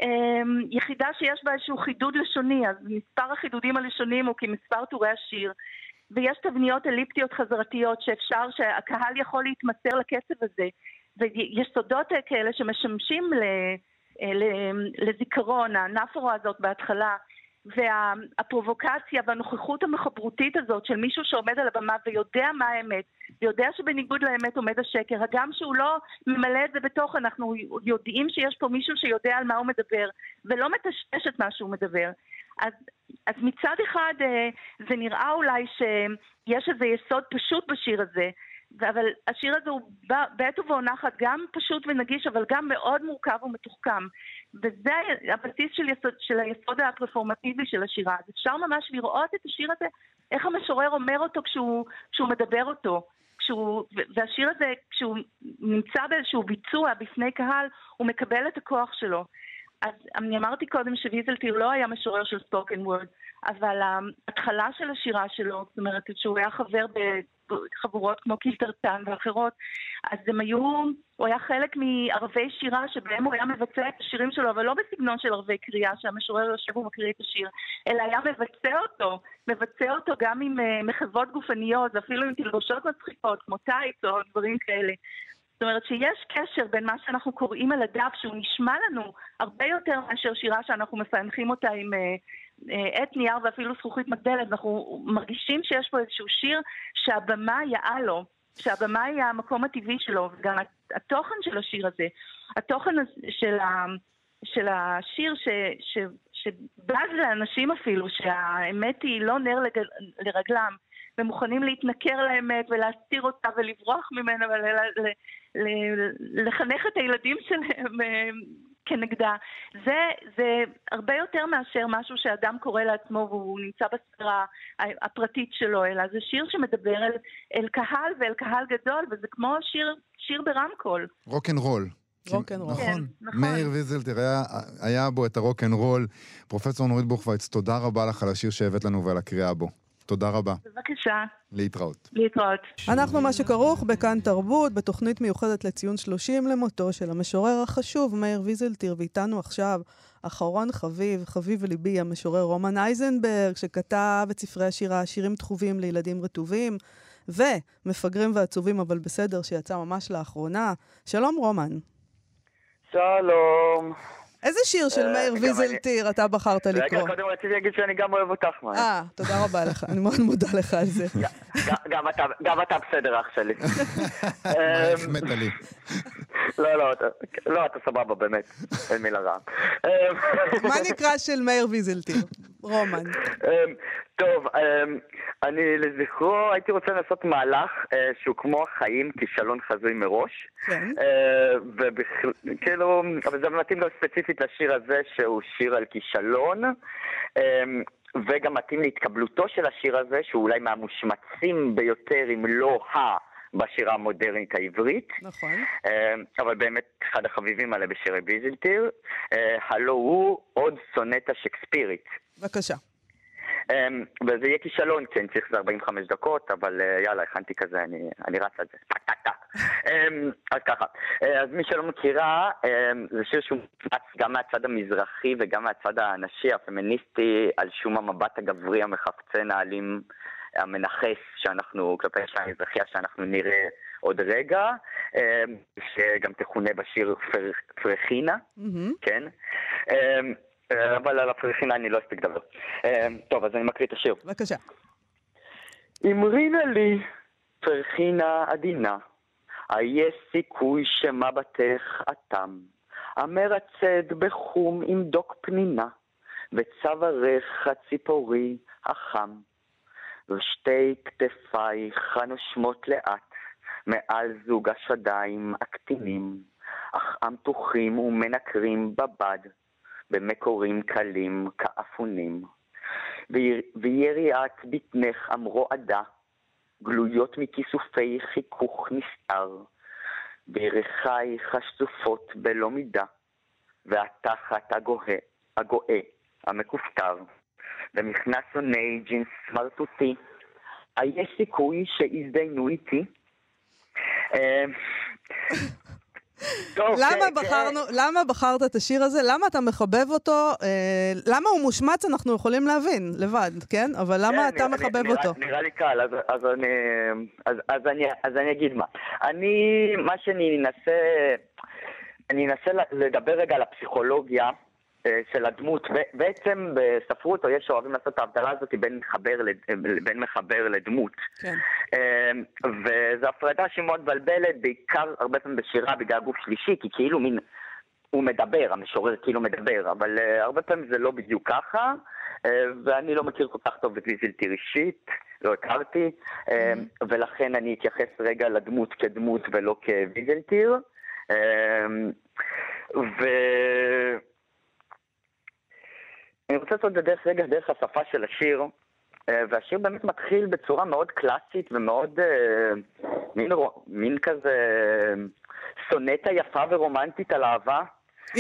S7: אמ, יחידה שיש בה איזשהו חידוד לשוני, אז מספר החידודים הלשוניים הוא כמספר טורי השיר. ויש תבניות אליפטיות חזרתיות שאפשר, שהקהל יכול להתמסר לקצב הזה. ויסודות כאלה שמשמשים לזיכרון, האנפורה הזאת בהתחלה, והפרובוקציה והנוכחות המחברותית הזאת של מישהו שעומד על הבמה ויודע מה האמת, ויודע שבניגוד לאמת עומד השקר, הגם שהוא לא ממלא את זה בתוך, אנחנו יודעים שיש פה מישהו שיודע על מה הוא מדבר, ולא מטשטש את מה שהוא מדבר. אז, אז מצד אחד אה, זה נראה אולי שיש איזה יסוד פשוט בשיר הזה, אבל השיר הזה הוא בעת ובעונה אחת גם פשוט ונגיש, אבל גם מאוד מורכב ומתוחכם. וזה הבסיס של, יסוד, של היסוד הפרפורמטיבי של השירה. אז אפשר ממש לראות את השיר הזה, איך המשורר אומר אותו כשהוא, כשהוא מדבר אותו. כשהוא, והשיר הזה, כשהוא נמצא באיזשהו ביצוע בפני קהל, הוא מקבל את הכוח שלו. אז אני אמרתי קודם שוויזלטיר לא היה משורר של ספוקן וורד, אבל ההתחלה של השירה שלו, זאת אומרת שהוא היה חבר בחבורות כמו קילטרטן ואחרות, אז הם היו, הוא היה חלק מערבי שירה שבהם הוא היה מבצע את השירים שלו, אבל לא בסגנון של ערבי קריאה שהמשורר יושב ומקריא את השיר, אלא היה מבצע אותו, מבצע אותו גם עם uh, מחוות גופניות ואפילו עם תלבושות מצחיקות כמו טייץ או דברים כאלה. זאת אומרת שיש קשר בין מה שאנחנו קוראים על הדף, שהוא נשמע לנו הרבה יותר מאשר שירה שאנחנו מפענחים אותה עם אה, אה, עט נייר ואפילו זכוכית מגדלת, אנחנו מרגישים שיש פה איזשהו שיר שהבמה יאה לו, שהבמה היא המקום הטבעי שלו, וגם התוכן של השיר הזה, התוכן של, ה, של השיר ש, ש, שבז לאנשים אפילו, שהאמת היא לא נר לג, לרגלם, ומוכנים להתנכר לאמת ולהסתיר אותה ולברוח ממנה ולחנך את הילדים שלהם אה, כנגדה. זה, זה הרבה יותר מאשר משהו שאדם קורא לעצמו והוא נמצא בסדרה הפרטית שלו, אלא זה שיר שמדבר אל, אל קהל ואל קהל גדול, וזה כמו שיר, שיר ברמקול.
S3: רוקנרול.
S2: רוקנרול.
S3: נכון.
S7: כן, נכון.
S3: מאיר ויזלטר, היה, היה בו את הרוקנרול. פרופסור נורית בוכווייץ, תודה רבה לך על השיר שהבאת לנו ועל הקריאה בו. תודה רבה.
S7: בבקשה.
S3: להתראות.
S7: להתראות.
S2: אנחנו מה שכרוך בכאן תרבות, בתוכנית מיוחדת לציון 30 למותו של המשורר החשוב מאיר ויזלטיר, ואיתנו עכשיו אחרון חביב, חביב ליבי, המשורר רומן אייזנברג, שכתב את ספרי השירה, שירים תחובים לילדים רטובים, ומפגרים ועצובים אבל בסדר, שיצא ממש לאחרונה. שלום רומן.
S8: שלום.
S2: איזה שיר של
S8: אה,
S2: מאיר ויזלטיר אתה בחרת לקרוא?
S8: רגע, קודם רציתי להגיד שאני גם אוהב אותך, מה?
S2: אה, תודה רבה לך, אני מאוד מודה לך על זה.
S8: גם אתה- גם אתה בסדר, אח שלי. [laughs]
S3: מה החמאת לי? [laughs]
S8: לא, לא, לא, אתה סבבה, באמת. אין מילה רעה.
S2: מה נקרא של מאיר ויזלטיר? רומן.
S8: טוב, אמ, אני לזכרו הייתי רוצה לעשות מהלך אה, שהוא כמו החיים, כישלון חזוי מראש.
S2: כן.
S8: וכאילו, אבל זה מתאים גם ספציפית לשיר הזה שהוא שיר על כישלון. אמ, וגם מתאים להתקבלותו של השיר הזה, שהוא אולי מהמושמצים ביותר, אם לא ה... בשירה המודרנית העברית.
S2: נכון.
S8: אה, אבל באמת אחד החביבים עלי בשירי ביזלטיר. אה, הלו הוא עוד סונטה שקספירית.
S2: בבקשה.
S8: אה, וזה יהיה כישלון, כי אני צריך איזה 45 דקות, אבל אה, יאללה, הכנתי כזה, אני, אני רץ על זה. טק, טק, טק. אמ, אז ככה, אה, אז מי שלא מכירה, אמ, זה שיר שהוא מופץ גם מהצד המזרחי וגם מהצד הנשי, הפמיניסטי, על שום המבט הגברי המחפצן האלים המנכס שאנחנו, כלפי האישה המזרחיה שאנחנו נראה עוד רגע, אמ, שגם תכונה בשיר פר, פרחינה,
S2: מהמם.
S8: כן? אה, אבל על הפרחינה אני לא אספיק לדבר. אמ, טוב, אז אני מקריא את השיר.
S2: בבקשה.
S8: אמרינה לי, פרחינה עדינה, היש סיכוי שמבטך אטם, המרצד בחום עם דוק פנינה, וצווארך הציפורי החם. ושתי כתפייך הנושמות לאט, מעל זוג השדיים הקטינים, אך המתוחים ומנקרים בבד, במקורים קלים כאפונים. ויר- ויריעת בטנך המרועדה, גלויות מכיסופי חיכוך נסתר, וירכייך השטופות בלא מידה, והתחת הגואה, הגואה, המכופתר, ומכנס עוני ג'ינס סמרטוטי, היש סיכוי שיזדיינו איתי? טוב,
S2: למה
S8: כן,
S2: בחרנו, למה בחרת את השיר הזה? למה אתה מחבב אותו? אה, למה הוא מושמץ אנחנו יכולים להבין, לבד, כן? אבל למה
S8: כן,
S2: אתה
S8: נראה-
S2: מחבב
S8: נראה-
S2: אותו?
S8: נראה לי קל, אז, אז, אני, אז, אז, אני, אז אני אגיד מה. אני, מה שאני אנסה, אני אנסה לדבר רגע על הפסיכולוגיה של הדמות. בעצם בספרות, או יש שאוהבים לעשות את ההבדלה הזאת בין מחבר, לד- בין מחבר לדמות.
S2: כן.
S8: אה, וזו הפרדה שהיא מאוד מבלבלת, בעיקר הרבה פעמים בשירה בגלל גוף שלישי, כי כאילו מין... הוא מדבר, המשורר כאילו מדבר, אבל uh, הרבה פעמים זה לא בדיוק ככה, uh, ואני לא מכיר כל כך טוב את ויזלטיר אישית, לא הכרתי, uh, ולכן אני אתייחס רגע לדמות כדמות ולא כוויזלטיר. Uh, ו... אני רוצה לעשות את זה דרך רגע, דרך השפה של השיר, אה, והשיר באמת מתחיל בצורה מאוד קלאסית ומאוד אה, מין, מין כזה סונטה יפה ורומנטית על אהבה.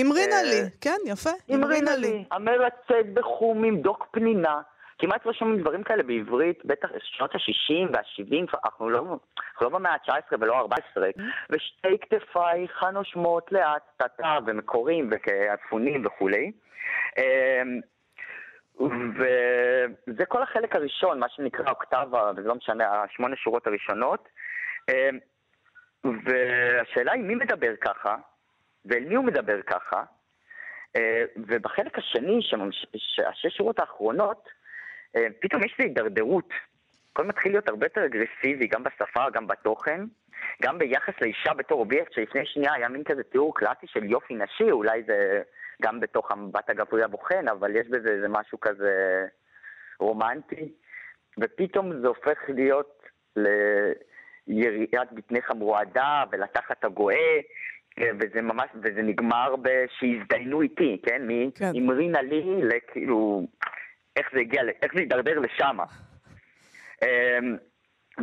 S2: אמרינה
S8: אה,
S2: לי, כן, יפה.
S8: אמרינה לי, המרצד בחום עם דוק פנינה. כמעט לא שומעים דברים כאלה בעברית, בטח שנות ה-60 וה-70, אנחנו לא, אנחנו לא במאה ה-19 ולא ה-14, ושתי כתפייך הנושמות לאט, טאטה ומקורים וכאפונים וכולי. אמ, וזה כל החלק הראשון, מה שנקרא אוקטבה, וזה לא משנה, השמונה שורות הראשונות. אמ, והשאלה היא מי מדבר ככה, ואל מי הוא מדבר ככה, אה, ובחלק השני, שהשש שורות האחרונות, אה, פתאום יש לי הידרדרות. הכל מתחיל להיות הרבה יותר אגרסיבי, גם בשפה, גם בתוכן, גם ביחס לאישה בתור אובייקט, שלפני שנייה היה מין כזה תיאור קלאסי של יופי נשי, אולי זה גם בתוך המבט הגברי הבוחן, אבל יש בזה איזה משהו כזה רומנטי, ופתאום זה הופך להיות ליריית בטנך המרועדה ולתחת הגואה, אה, וזה ממש, וזה נגמר בשיזדיינו איתי, כן?
S2: כן.
S8: מאמרינה לי לכאילו, איך זה הגיע, איך זה הידרדר לשמה. אמ,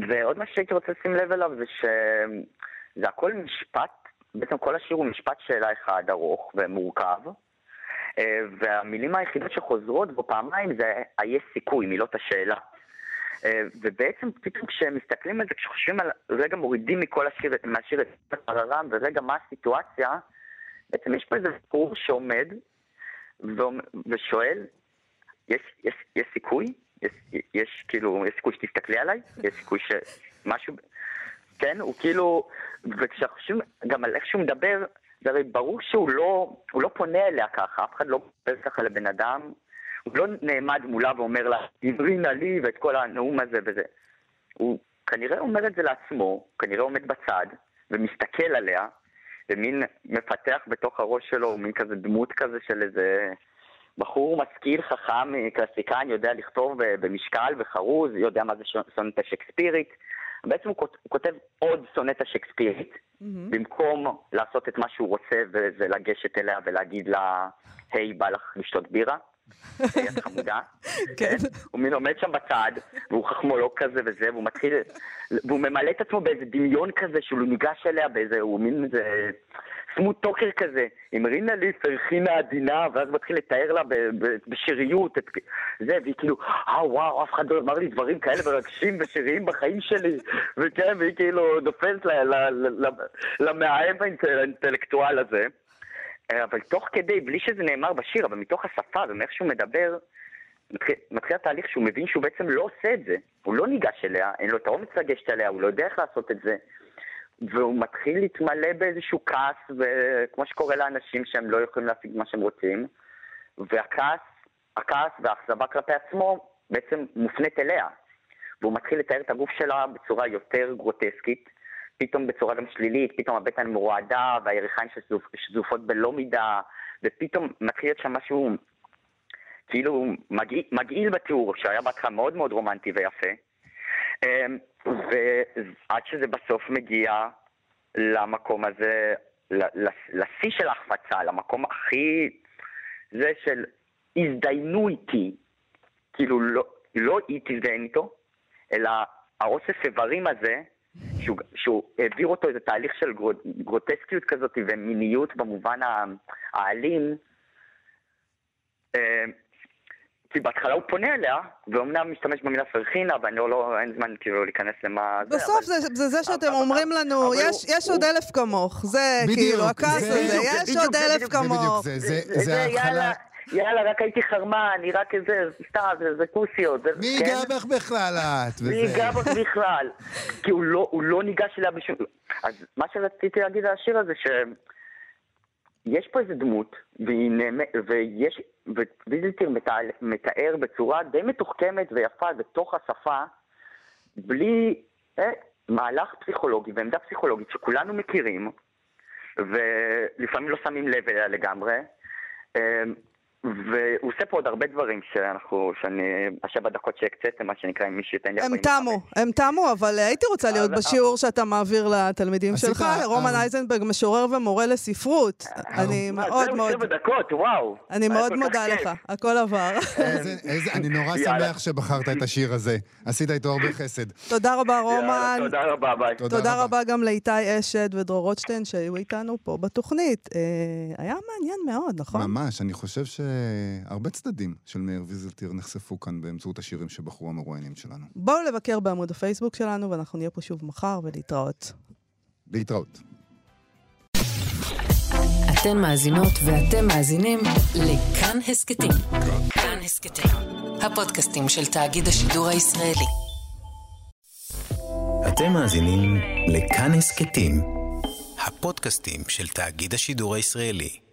S8: ועוד מה שהייתי רוצה לשים לב אליו זה שזה הכל משפט, בעצם כל השיר הוא משפט שאלה אחד ארוך ומורכב, והמילים היחידות שחוזרות בו פעמיים זה היש סיכוי, מילות השאלה. אה, ובעצם פתאום כשמסתכלים על זה, כשחושבים על, רגע מורידים מכל השיר, מהשיר את הררם, ורגע מה הסיטואציה, בעצם יש פה איזה בחור שעומד ושואל, יש, יש, יש סיכוי? יש, יש כאילו, יש סיכוי שתסתכלי עליי? יש סיכוי שמשהו... כן, הוא כאילו... וכשאנחנו חושבים גם על איך שהוא מדבר, זה הרי ברור שהוא לא, הוא לא פונה אליה ככה, אף אחד לא מדבר ככה לבן אדם, הוא לא נעמד מולה ואומר לה, דברי נא לי ואת כל הנאום הזה וזה. הוא כנראה אומר את זה לעצמו, כנראה עומד בצד ומסתכל עליה, ומין מפתח בתוך הראש שלו מין כזה דמות כזה של איזה בחור משכיל, חכם, קלאסיקאי, יודע לכתוב ב- במשקל וחרוז, יודע מה זה סונטה שקספירית. בעצם הוא כות- הוא כותב עוד סונטה שקספירית, במקום לעשות את מה שהוא רוצה וזה לגשת אליה ולהגיד לה, היי, בא לך לשתות בירה? את חמודה? [laughs]
S2: כן.
S8: הוא מין עומד שם בצד, והוא חכמולוג כזה וזה, והוא מתחיל, והוא ממלא את עצמו באיזה דמיון כזה שהוא ניגש אליה באיזה, הוא מין איזה סמוט טוקר כזה, עם רינה לי פרחינה עדינה, ואז מתחיל לתאר לה בשיריות את זה, והיא כאילו, אה וואו, אף אחד לא אמר לי דברים כאלה מרגשים ושיריים בחיים שלי, וכן, והיא כאילו נופלת למאהב האינטלקטואל הזה. אה, אבל תוך כדי, בלי שזה נאמר בשיר, אבל מתוך השפה ומאיך שהוא מדבר, מתחיל התהליך שהוא מבין שהוא בעצם לא עושה את זה. הוא לא ניגש אליה, אין לו את האומץ לגשת אליה, הוא לא יודע איך לעשות את זה. והוא מתחיל להתמלא באיזשהו כעס, וכמו שקורה לאנשים שהם לא יכולים להשיג מה שהם רוצים, והכעס, הכעס והאכזבה כלפי עצמו בעצם מופנית אליה. והוא מתחיל לתאר את הגוף שלה בצורה יותר גרוטסקית, פתאום בצורה גם שלילית, פתאום הבטן מרועדה והירכיים שזופות בלא מידה, ופתאום מתחיל להיות שם משהו כאילו מגעיל בתיאור, שהיה בהתחלה מאוד מאוד רומנטי ויפה. אמ, ועד שזה בסוף מגיע למקום הזה, לשיא של ההחפצה, למקום הכי... זה של הזדיינו איתי, כאילו לא, לא היא תזדיין איתו, אלא האוסף איברים הזה, שהוא, שהוא העביר אותו איזה תהליך של גרוטסקיות כזאת ומיניות במובן האלים, אמ, כי בהתחלה הוא פונה אליה, ואומנם משתמש במילה פרחינה, ואני לא, לא, אין זמן כאילו להיכנס למה זה.
S2: בסוף זה, זה זה שאתם אבל, אומרים לנו, יש, הוא, יש הוא, עוד אלף כמוך, זה בדיוק, כאילו הכעס הזה, יש עוד אלף כמוך.
S3: זה, זה, זה, זה ההתחלה.
S8: יאללה, רק הייתי חרמן, אני רק איזה, סתם, זה כוסיות.
S3: מי ייגע כן? בך בכלל את?
S8: מי ייגע בך בכלל? כי הוא לא, הוא לא ניגש אליה בשום... אז מה שרציתי להגיד על השיר הזה, שיש פה איזה דמות, והיא נאמת, ויש וויזלטיר מתאר בצורה די מתוחכמת ויפה בתוך השפה, בלי אה, מהלך פסיכולוגי ועמדה פסיכולוגית שכולנו מכירים, ולפעמים לא שמים לב אליה לגמרי. אה, והוא עושה פה עוד הרבה דברים שאנחנו, שאני, השבע דקות שהקציתם, מה שנקרא, אם מישהו ייתן לי...
S2: הם תמו, הם תמו, אבל הייתי רוצה להיות בשיעור שאתה מעביר לתלמידים שלך. רומן אייזנברג, משורר ומורה לספרות. אני מאוד מאוד...
S8: זהו, שבע דקות, וואו.
S2: אני מאוד מודה לך, הכל עבר. [laughs]
S3: אני נורא שמח שבחרת את השיר הזה. עשית איתו הרבה חסד.
S2: תודה רבה, רומן.
S8: תודה רבה, ביי.
S2: תודה רבה גם לאיתי אשד ודרור רוטשטיין שהיו איתנו פה בתוכנית. היה מעניין מאוד, נכון?
S3: ממש, אני חושב ש... הרבה צדדים של מאיר ויזלטיר נחשפו כאן באמצעות השירים שבחרו המרואיינים שלנו.
S2: בואו לבקר בעמוד הפייסבוק שלנו, ואנחנו נהיה פה שוב מחר, ולהתראות.
S3: להתראות.
S9: אתן מאזינות ואתם מאזינים לכאן הסכתים. כאן הסכתים, הפודקאסטים של תאגיד השידור הישראלי.
S10: אתם מאזינים לכאן הסכתים, הפודקאסטים של תאגיד השידור הישראלי.